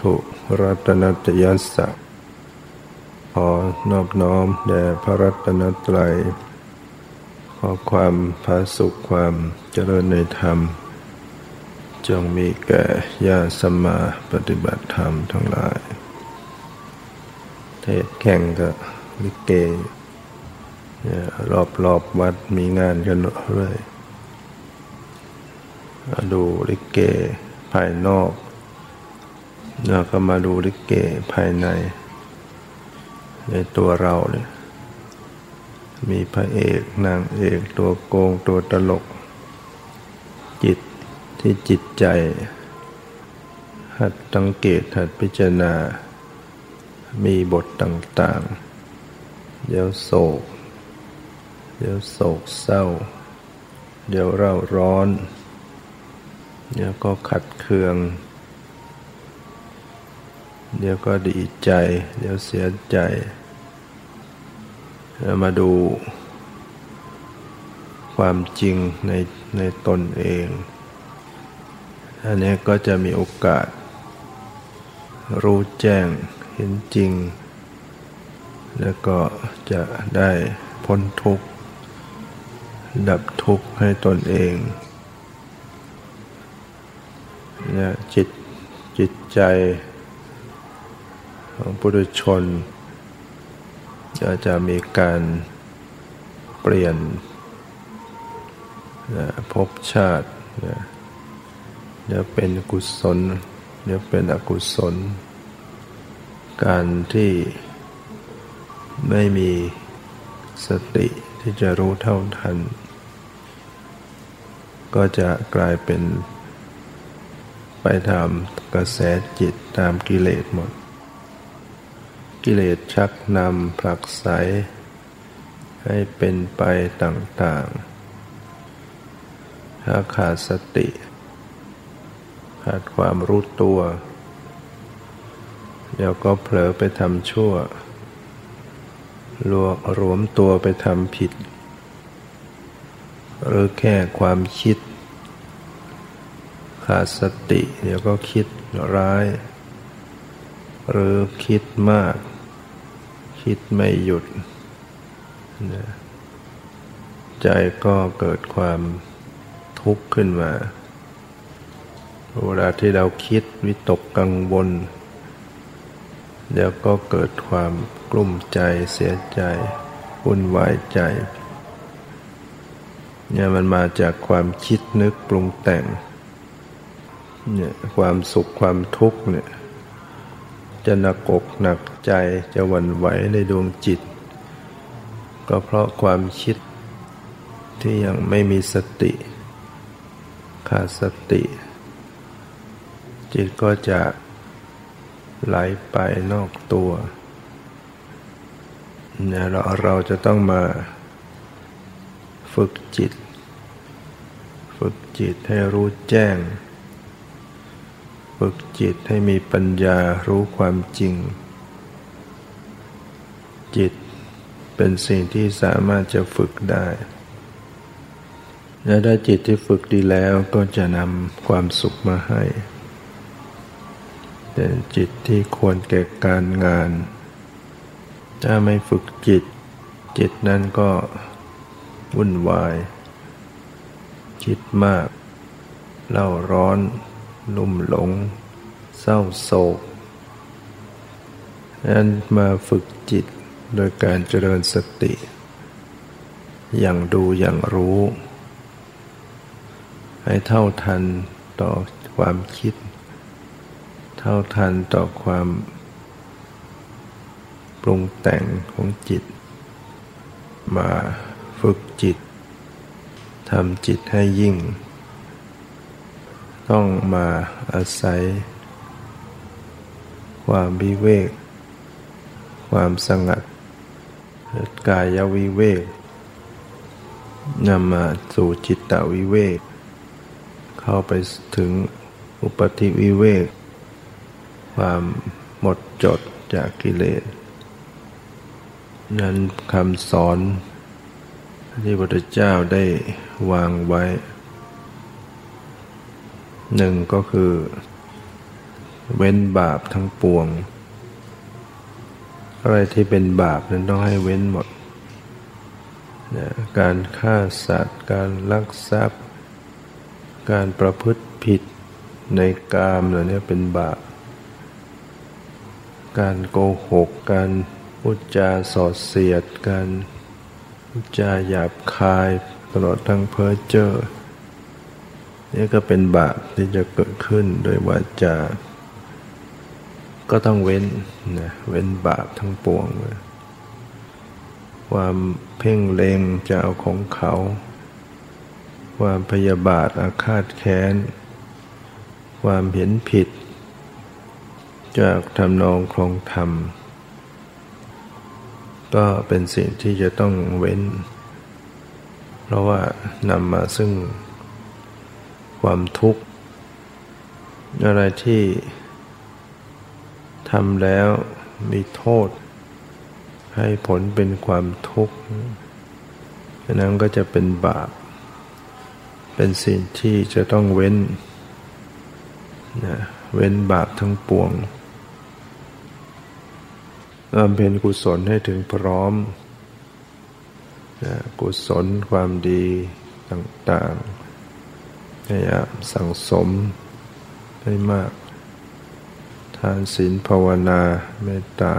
ธรรมถุรัตนตยัสสะขอนอบน้อมแด่พระรัตนตรัย ขอความพาสุขความเจริญในธรรม จงมีแก่ญาสมาปฏิบัติธรรมทั้งหลาย เทศแข่งกับลิเกรอบรอบวัดมีงานกันเรื่อยดูลิเกภายนอก แล้วก็มาดูลิเกภายใน ในตัวเราเนี่ยมีพระเอกนางเอกตัวโกงตัวตลก จิตที่จิตใจ หัดสังเกตหัดพิจารณา มีบทต่างๆ เดี๋ยวโศก เดี๋ยวโศกเศร้า เดี๋ยวเร่าร้อน เดี๋ยวก็ขัดเคือง เดี๋ยวก็ดีใจ เดี๋ยวเสียใจแล้วมาดูความจริงในในตนเองอันนี้ก็จะมีโอกาส รู้แจ้งเห็นจริง แล้วก็จะได้พ้นทุกข์ ดับทุกข์ให้ตนเองเนี่ยจิตจิตใจ ของปุถุชนจะจะมีการเปลี่ยนภพชาติเดี๋ยวเป็นกุศลเดี๋ยวเป็นอกุศล การที่ไม่มีสติที่จะรู้เท่าทัน ก็จะกลายเป็นไปตามกระแสจิตตามกิเลสหมด กิเลสชักนำผลักไสให้เป็นไปต่างๆ ถ้าขาดสติ ขาดความรู้ตัว เดี๋ยวก็เผลอไปทำชั่วรวรวมตัวไปทำผิด หรือแค่ความคิด ขาดสติ เดี๋ยวก็คิดร้าย หรือคิดมาก คิดไม่หยุดใจก็เกิดความทุกข์ขึ้นมา เวลาที่เราคิดวิตกกังวลเดี๋ยวก็เกิดความกลุ้มใจเสียใจวุ่นวายใจเนี่ยมันมาจากความคิดนึกปรุงแต่งเนี่ยความสุขความทุกข์เนี่ยจะหนักอกหนัก ใจจะหวั่นไหวในดวงจิต ก็เพราะความคิดที่ยังไม่มีสติ ขาดสติ จิตก็จะไหลไปนอกตัวเนี่ยเราเราจะต้องมาฝึกจิต ฝึกจิตให้รู้แจ้ง ฝึกจิตให้มีปัญญารู้ความจริง จิต เป็นสิ่งที่สามารถจะฝึกได้ และถ้าจิตที่ฝึกดีแล้วก็จะนำความสุขมาให้เป็นจิตที่ควรแก่การงาน ถ้าไม่ฝึกจิต จิตนั้นก็วุ่นวาย คิดมากเล่าร้อน ลุ่มหลง เศร้าโศกนั้นมาฝึกจิต โดยการเจริญสติ อย่างดูอย่างรู้ ให้เท่าทันต่อความคิด เท่าทันต่อความปรุงแต่งของจิต มาฝึกจิตทำจิตให้ยิ่ง ต้องมาอาศัย ความวิเวก ความสงัด กายวิเวกนำมาสู่จิตตวิเวก เข้าไปถึงอุปธิวิเวก ความหมดจดจากกิเลส นั้นคำสอนที่พระพุทธเจ้าได้วางไว้ หนึ่งก็คือ เว้นบาปทั้งปวง อะไรที่เป็นบาปนั้นต้องให้เว้นหมดนะการฆ่าสัตว์ การลักทรัพย์ การประพฤติผิดในกามเหล่านี้เป็นบาป การโกหก การพูดจาสอดเสียด การพูดจาหยาบคายตลอดทั้งเพ้อเจ้อนี่ก็เป็นบาปที่จะเกิดขึ้นโดยวาจา ก็ต้องเว้นนะเว้นบาปทั้งปวงเลยความเพ่งเลงจะเอาของเขา ความพยาบาทอาฆาตแค้น ความเห็นผิด จากทำนองครองธรรม ก็เป็นสิ่งที่จะต้องเว้น เพราะว่านำมาซึ่งความทุกข์ อะไรที่ ทำแล้วมีโทษ ให้ผลเป็นความทุกข์นั้นก็จะเป็นบาป เป็นสิ่งที่จะต้องเว้นนะเว้นบาปทั้งปวงบำเพ็ญกุศลให้ถึงพร้อมนะกุศลความดีต่างๆพยายามสั่งสมให้มาก ทานศีลภาวนาเมตตา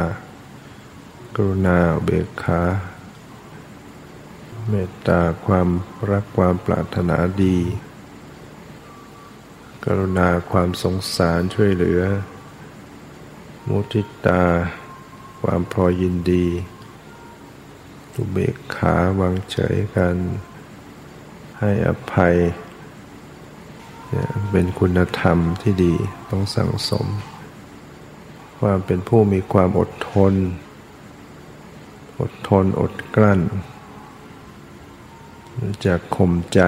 กรุณาเบกขา เมตตาความรักความปรารถนาดี กรุณาความสงสารช่วยเหลือ มุทิตา ความพอยินดีตุเบกขาวางเฉยกันให้อภัย เป็นคุณธรรมที่ดีต้องสั่งสม ความเป็นผู้มีความอดทน อดทนอดกลั้นรู้จักข่มใจ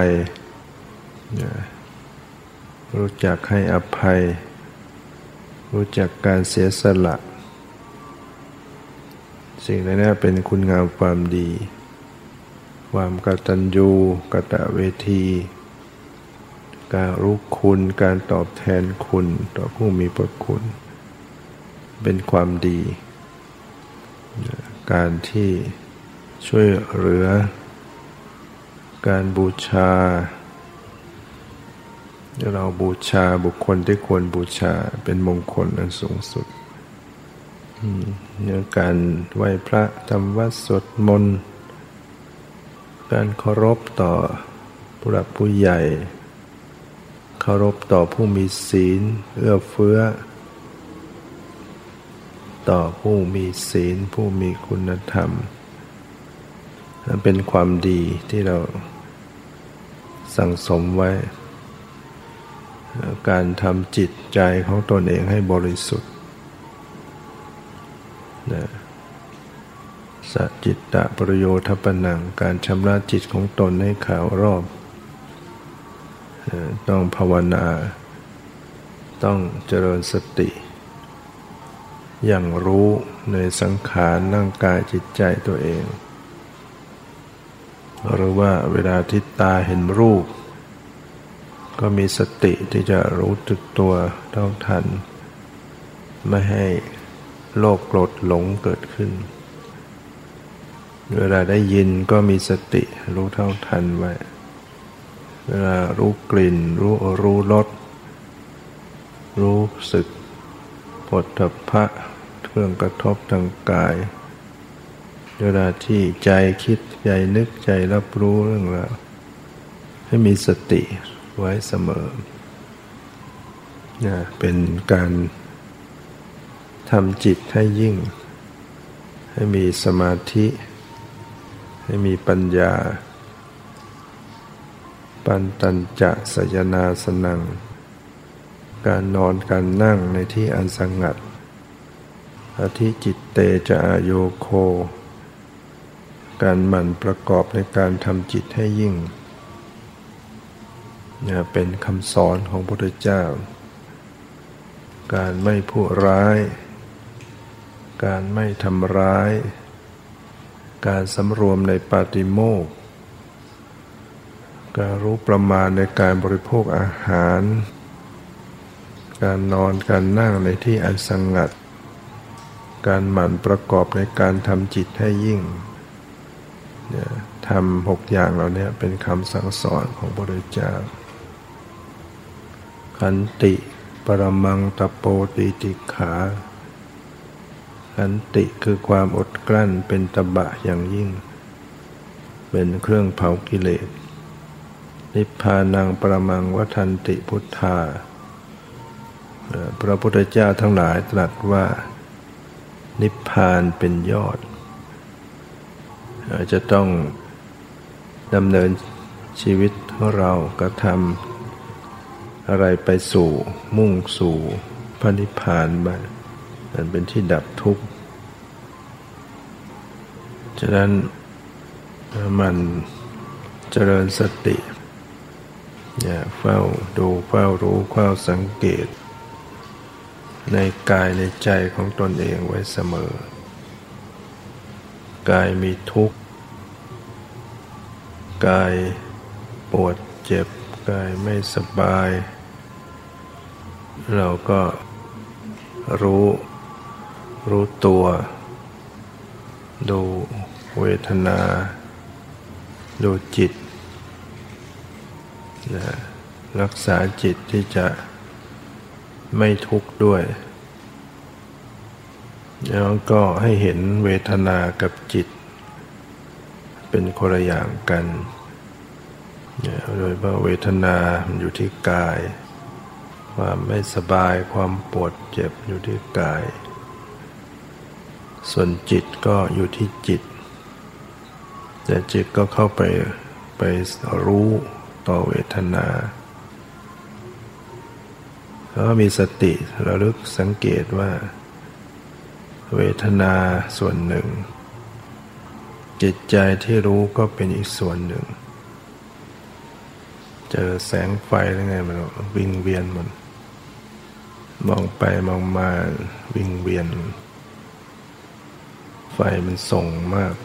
รู้จักให้อภัย รู้จักการเสียสละ สิ่งนี้เป็นคุณงามความดี ความกตัญญูกตเวที การรู้คุณ การตอบแทนคุณต่อผู้มีพระคุณ เป็นความดี การที่ช่วยเหลือ การบูชา เราบูชาบุคคลที่ควรบูชาเป็นมงคลอันสูงสุดเนี่ยการไหว้พระทำวัดสวดมนต์ การเคารพต่อผู้หลักผู้ใหญ่ เคารพต่อผู้มีศีล เอื้อเฟื้อ ต่อผู้มีศีลผู้มีคุณธรรมนั้นเป็นความดีที่เราสั่งสมไว้ การทำจิตใจของตนเองให้บริสุทธิ์นะสัจิตตะประโยชน์ปนังการชำระจิตของตนให้ขาวรอบ ต้องภาวนา ต้องเจริญสติ อย่างรู้ในสังขารร่างกายจิตใจตัวเอง หรือว่าเวลาที่ตาเห็นรูป ก็มีสติที่จะรู้ตึกตัวเท่าทัน ไม่ให้โลภโกรธหลงเกิดขึ้น เวลาได้ยินก็มีสติรู้เท่าทันไว้ เวลารู้กลิ่น รู้รู้รสรู้สึกปวดทพะ เครื่องกระทบทางกาย เวลาที่ใจคิดใจนึกใจรับรู้เรื่องราวให้มีสติไว้เสมอนะเป็นการทำจิตให้ยิ่ง ให้มีสมาธิ ให้มีปัญญา ปันตัญจะสยนาสนัง การนอนการนั่งในที่อันสงัด อธิจิตเตจะอโยโค การหมั่นประกอบในการทำจิตให้ยิ่งเนี่ยเป็นคำสอนของพระพุทธเจ้า การไม่พูดร้าย การไม่ทำร้าย การสำรวมในปาติโมกการรู้ประมาณในการบริโภคอาหาร การนอนการนั่งในที่อันสงัด การหมั่นประกอบในการทำจิตให้ยิ่งทำหกอย่างเหล่านี้เป็นคำสั่งสอนของพระพุทธเจ้าขันติปรมังตะโปติติขาขันติคือความอดกลั้นเป็นตบะอย่างยิ่ง เป็นเครื่องเผากิเลส นิพพานังปรมังวัฏันติพุทธา พระพุทธเจ้าทั้งหลายตรัสว่า นิพพานเป็นยอด จะต้องดำเนินชีวิตของเรากระทำอะไรไปสู่มุ่งสู่พระนิพพานบ้างมันเป็นที่ดับทุกข์ ฉะนั้นมันเจริญสติ อย่าเฝ้าดูเฝ้ารู้เฝ้าสังเกต ในกายในใจของตนเองไว้เสมอ กายมีทุกข์ กายปวดเจ็บ กายไม่สบาย เราก็รู้ รู้ตัว ดูเวทนา ดูจิตนะรักษาจิตที่จะ ไม่ทุกข์ด้วย แล้วก็ให้เห็นเวทนากับจิต เป็นคนละอย่างกันโดยว่าเวทนาอยู่ที่กาย ความไม่สบายความปวดเจ็บอยู่ที่กาย ส่วนจิตก็อยู่ที่จิต แต่จิตก็เข้าไปไปรู้ต่อเวทนา แล้วมีสติระลึกสังเกตว่า เวทนาส่วนหนึ่ง จิตใจที่รู้ก็เป็นอีกส่วนหนึ่ง เจอแสงไฟแล้วไงมันวิ่งเวียนมันมองไปมองมาวิ่งเวียน ไฟมันส่งมาก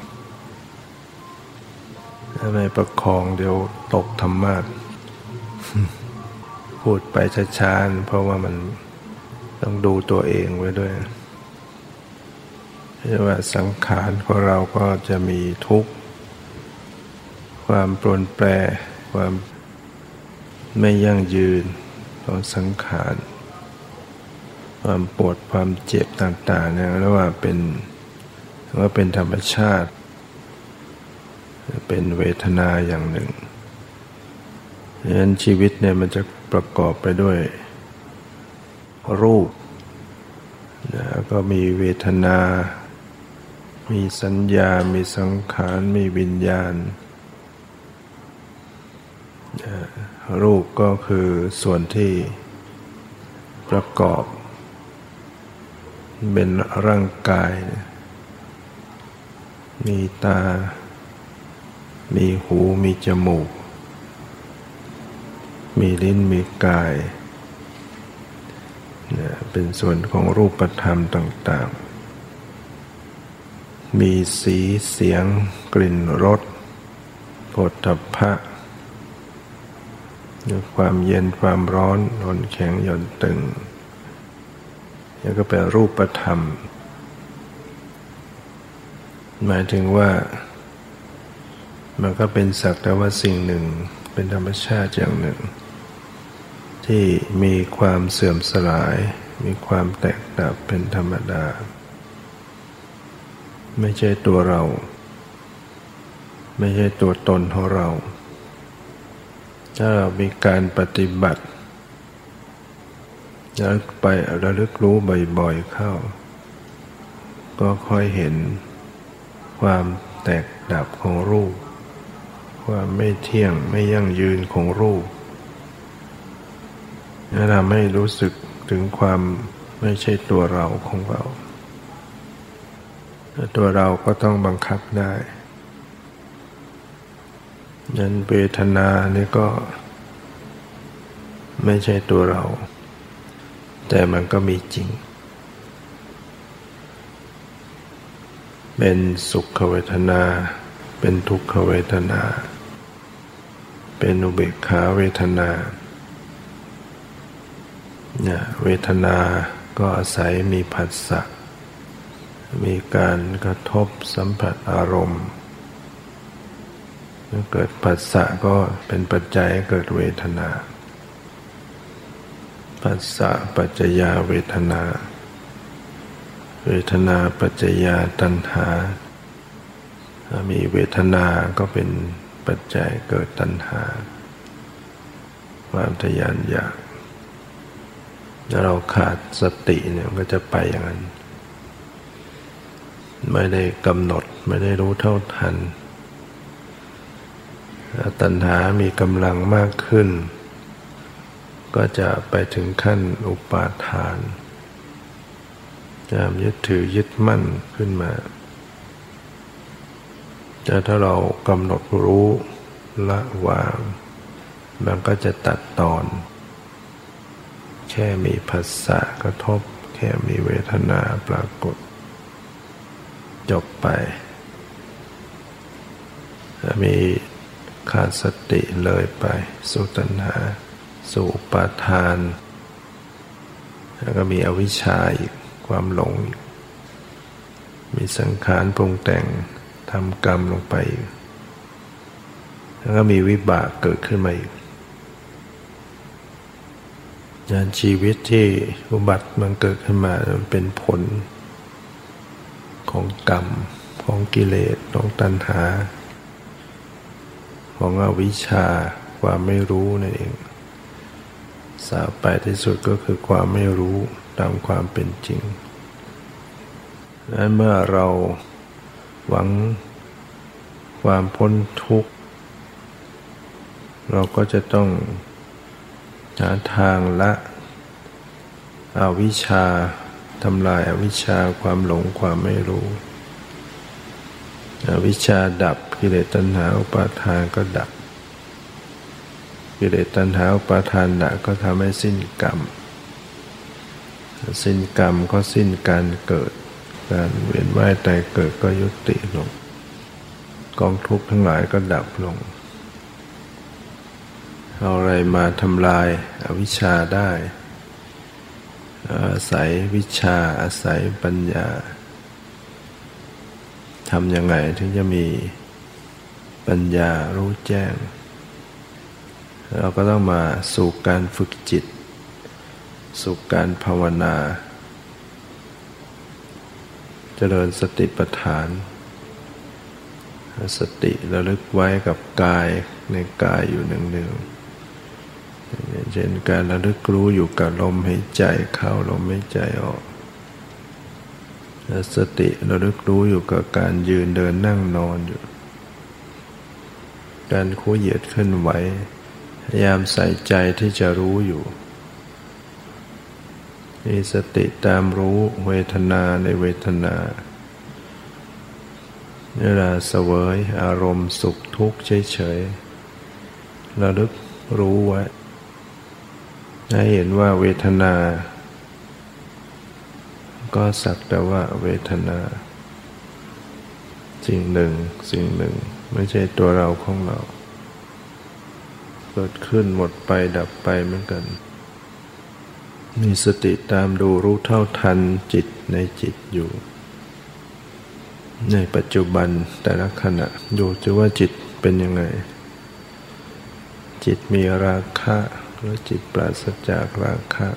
ถ้าไม่ประคองเดี๋ยวตกธรรมะ พูดไปช้าๆเพราะว่ามันต้องดูตัวเองไว้ด้วยเรียกว่าสังขารของเราก็จะมีทุกข์ ความปรนแปร ความไม่ยั่งยืนของสังขาร ความปวดความเจ็บต่างๆเนี่ยเรียกว่าเป็นว่าเป็นธรรมชาติ เป็นเวทนาอย่างหนึ่ง ดังนั้นชีวิตเนี่ยมันจะประกอบไปด้วย รูปแล้วก็มีเวทนา มีสัญญา มีสังขาร มีวิญญาณ รูปก็คือส่วนที่ประกอบ เป็นร่างกาย มีตา มีหู มีจมูก มีลิ้นมีกายเป็นส่วนของรูปธรรมต่างๆ มีสีเสียงกลิ่นรสผลทพะความเย็นความร้อนหนแข็งหย่อนตึงแล้วก็เป็นรูปธรรม หมายถึงว่า มันก็เป็นสักแต่ว่าสิ่งหนึ่ง เป็นธรรมชาติอย่างหนึ่ง ที่มีความเสื่อมสลาย มีความแตกดับเป็นธรรมดา ไม่ใช่ตัวเรา ไม่ใช่ตัวตนของเรา ถ้าเรามีการปฏิบัติแล้วไประลึกรู้บ่อยๆเข้า ก็ค่อยเห็นความแตกดับของรูป ความไม่เที่ยงไม่ยั่งยืนของรูป และทำให้รู้สึกถึงความไม่ใช่ตัวเราของเรา ตัวเราก็ต้องบังคับได้ยันเวทนานี่ก็ ไม่ใช่ตัวเรา แต่มันก็มีจริง เป็นสุขเวทนา เป็นทุกขเวทนา เป็นอุเบกขาเวทนา เนี่ยเวทนาก็อาศัยมีผัสสะ มีการกระทบสัมผัสอารมณ์เมื่อเกิดผัสสะก็เป็นปัจจัยเกิดเวทนาผัสสะปัจจยาเวทนา เวทนาปัจจยาตัณหามีเวทนาก็เป็นปัจจัยเกิดตัณหา ความทยานอยาก ถ้าเราขาดสติเนี่ยก็จะไปอย่างนั้น ไม่ได้กำหนดไม่ได้รู้เท่าทันตัณหามีกำลังมากขึ้น ก็จะไปถึงขั้นอุปาทานจะยึดถือยึดมั่นขึ้นมาแต่ถ้าเรากำหนดรู้ละวาง มันก็จะตัดตอน ค่มีภาษากระทบ แค่มีเวทนาปรากฏ จบไปมีขาดสติเลยไป สู่ตัณหา สู่ปาทาน แล้วก็มีอวิชชาอีกความหลง มีสังขารปรุงแต่งทำกรรมลงไป แล้วก็มีวิบากเกิดขึ้นมาอีก งานชีวิตที่อุบัติมันเกิดขึ้นมาเป็นผลของกรรมของกิเลสของตัณหา ของอวิชชาความไม่รู้นั่นเอง สาไปที่สุดก็คือความไม่รู้ตามความเป็นจริงนั้นเมื่อเราหวังความพ้นทุกข์ เราก็จะต้อง หาทางละอวิชชาทำลายอาวิชชาความหลงความไม่รู้อวิชชาดับกิเลสตัณหาอุปาทานก็ดับกิเลสตัณหาอุปาทานดับก็ทำให้สิ้นกรรม สิ้นกรรมก็สิ้นการเกิด การเวียนว่ายตายเกิดก็ยุติลง กองทุกข์ทั้งหลายก็ดับลง เอาอะไรมาทำลายอาวิชชาได้ อาศัยวิชาอาศัยปัญญาทำยังไงถึงจะมีปัญญารู้แจ้ง เราก็ต้องมาสู่การฝึกจิต สู่การภาวนา เจริญสติปัฏฐาน สติระลึกไว้กับกายในกายอยู่หนึ่งๆ เช่นการระลึกรู้อยู่กับลมหายใจเข้าลมหายใจออกสติระลึกรู้อยู่กับการยืนเดินนั่งนอนอยู่ การคู่เหยียดขึ้นไหวพยายามใส่ใจที่จะรู้อยู่มีสติตามรู้เวทนาในเวทนาเวลาเสวยอารมณ์สุขทุกข์เฉยๆระลึกรู้ไว้ ให้เห็นว่าเวทนา ก็สักแต่ว่าเวทนาสิ่งหนึ่งสิ่งหนึ่ง ไม่ใช่ตัวเราของเรา เกิดขึ้นหมดไปดับไปเหมือนกัน มีสติตามดูรู้เท่าทันจิตในจิตอยู่ ในปัจจุบันแต่ละขณะดูจะว่าจิตเป็นยังไง จิตมีราคะ หรือจิตปราศจากราคะ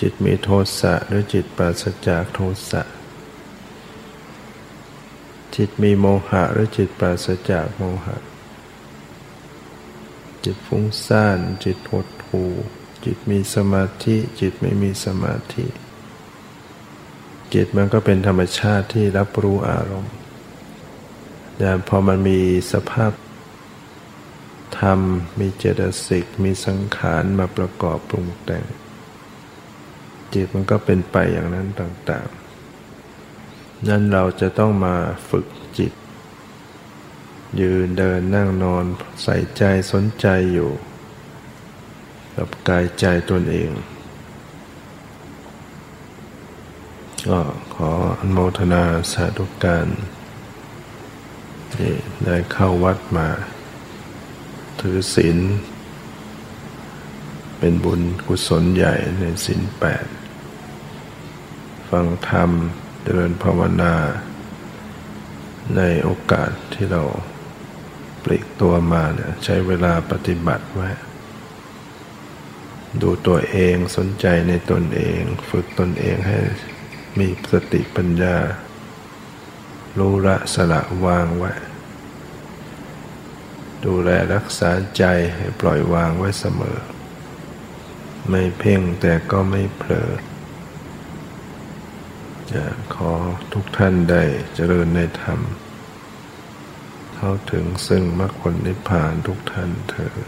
จิตมีโทสะหรือจิตปราศจากโทสะ จิตมีโมหะหรือจิตปราศจากโมหะ จิตฟุ้งซ่าน จิตหดหู่จิตมีสมาธิ จิตไม่มีสมาธิ จิตมันก็เป็นธรรมชาติที่รับรู้อารมณ์แต่พอมันมีสภาพ ธรรม มีเจตสิก มีสังขารมาประกอบปรุงแต่ง จิตมันก็เป็นไปอย่างนั้นต่างๆ นั้นเราจะต้องมาฝึกจิต ยืนเดินนั่งนอนใส่ใจสนใจอยู่ กับกายใจตนเอง ก็ขออนุโมทนาสาธุการที่ได้เข้าวัดมา ถือศีลเป็นบุญกุศลใหญ่ในสินแปดฟังธรรมเจริญภาวนา ในโอกาสที่เราปลีกตัวมาเนี่ยใช้เวลาปฏิบัติไว้ ดูตัวเองสนใจในตนเอง ฝึกตนเองให้มีสติปัญญารู้ละสละวางไว้ ดูแลรักษาใจให้ปล่อยวางไว้เสมอ ไม่เพ่งแต่ก็ไม่เผลอจะขอทุกท่านได้เจริญในธรรม เข้าถึงซึ่งมรรคผลนิพพานทุกท่านเถิด